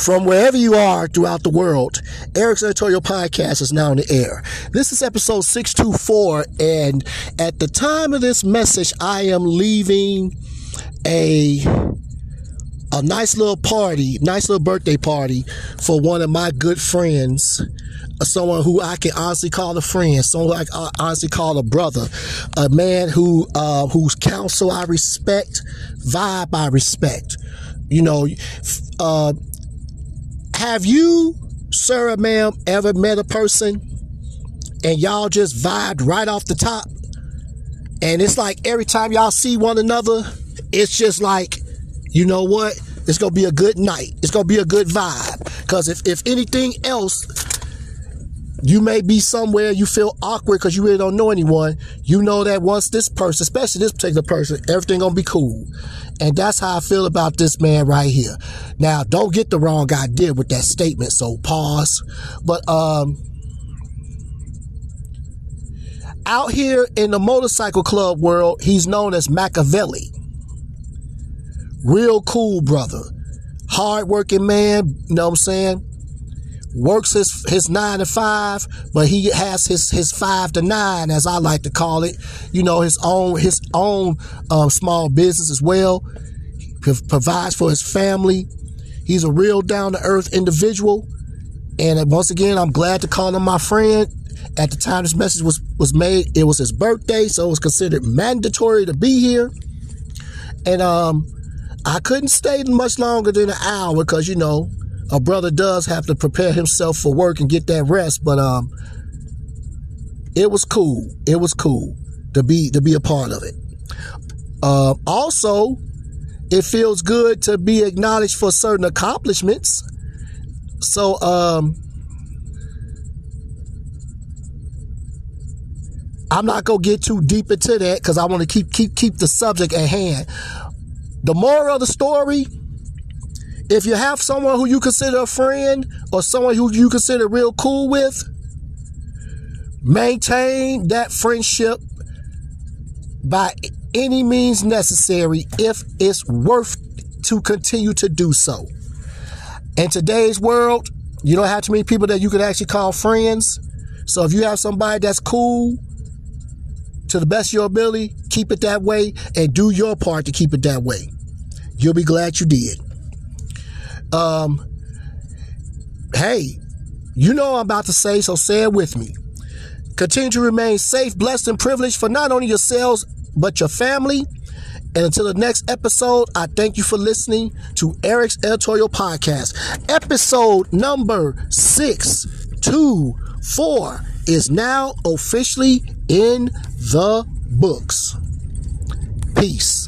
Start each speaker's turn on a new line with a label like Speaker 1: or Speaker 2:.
Speaker 1: From wherever you are throughout the world, Eric's Editorial Podcast is now in the air. This is episode 624, and at the time of this message, I am leaving a a nice little party, nice little birthday party for one of my good friends, someone who I can honestly call a friend, someone I can honestly call a brother, a man who uh, whose counsel I respect, vibe I respect. You know, uh, have you, sir or ma'am, ever met a person and y'all just vibed right off the top? And it's like every time y'all see one another, it's just like, you know what? It's gonna be a good night. It's gonna be a good vibe. Cause if, if anything else, you may be somewhere you feel awkward because you really don't know anyone. You know that once this person, especially this particular person, everything gonna be cool. And that's how I feel about this man right here. Now, don't get the wrong idea with that statement, so pause. But um out here in the motorcycle club world, he's known as Macavelli. Real cool brother. Hardworking man, you know what I'm saying? Works his, his nine to five, but he has his, his five to nine, as I like to call it. You know, his own, his own, um, small business as well. Provides for his family. He's a real down to earth individual. And once again, I'm glad to call him my friend. At the time this message was, was made, it was his birthday, so it was considered mandatory to be here. And um, I couldn't stay much longer than an hour because, you know, a brother does have to prepare himself for work and get that rest. But um, it was cool. It was cool to be to be a part of it. Uh, also, it feels good to be acknowledged for certain accomplishments. So, um, I'm not gonna get too deep into that because I want to keep keep keep the subject at hand. The moral of the story: if you have someone who you consider a friend or someone who you consider real cool with, maintain that friendship by any means necessary if it's worth to continue to do so. In today's world, you don't have too many people that you could actually call friends. So if you have somebody that's cool to the best of your ability, keep it that way and do your part to keep it that way. You'll be glad you did. Um, hey, you know I'm about to say, so say it with me. Continue to remain safe, blessed, and privileged for not only yourselves, but your family. And until the next episode, I thank you for listening to Eric's Editorial Podcast. Episode number 624 is now officially in the books. Peace.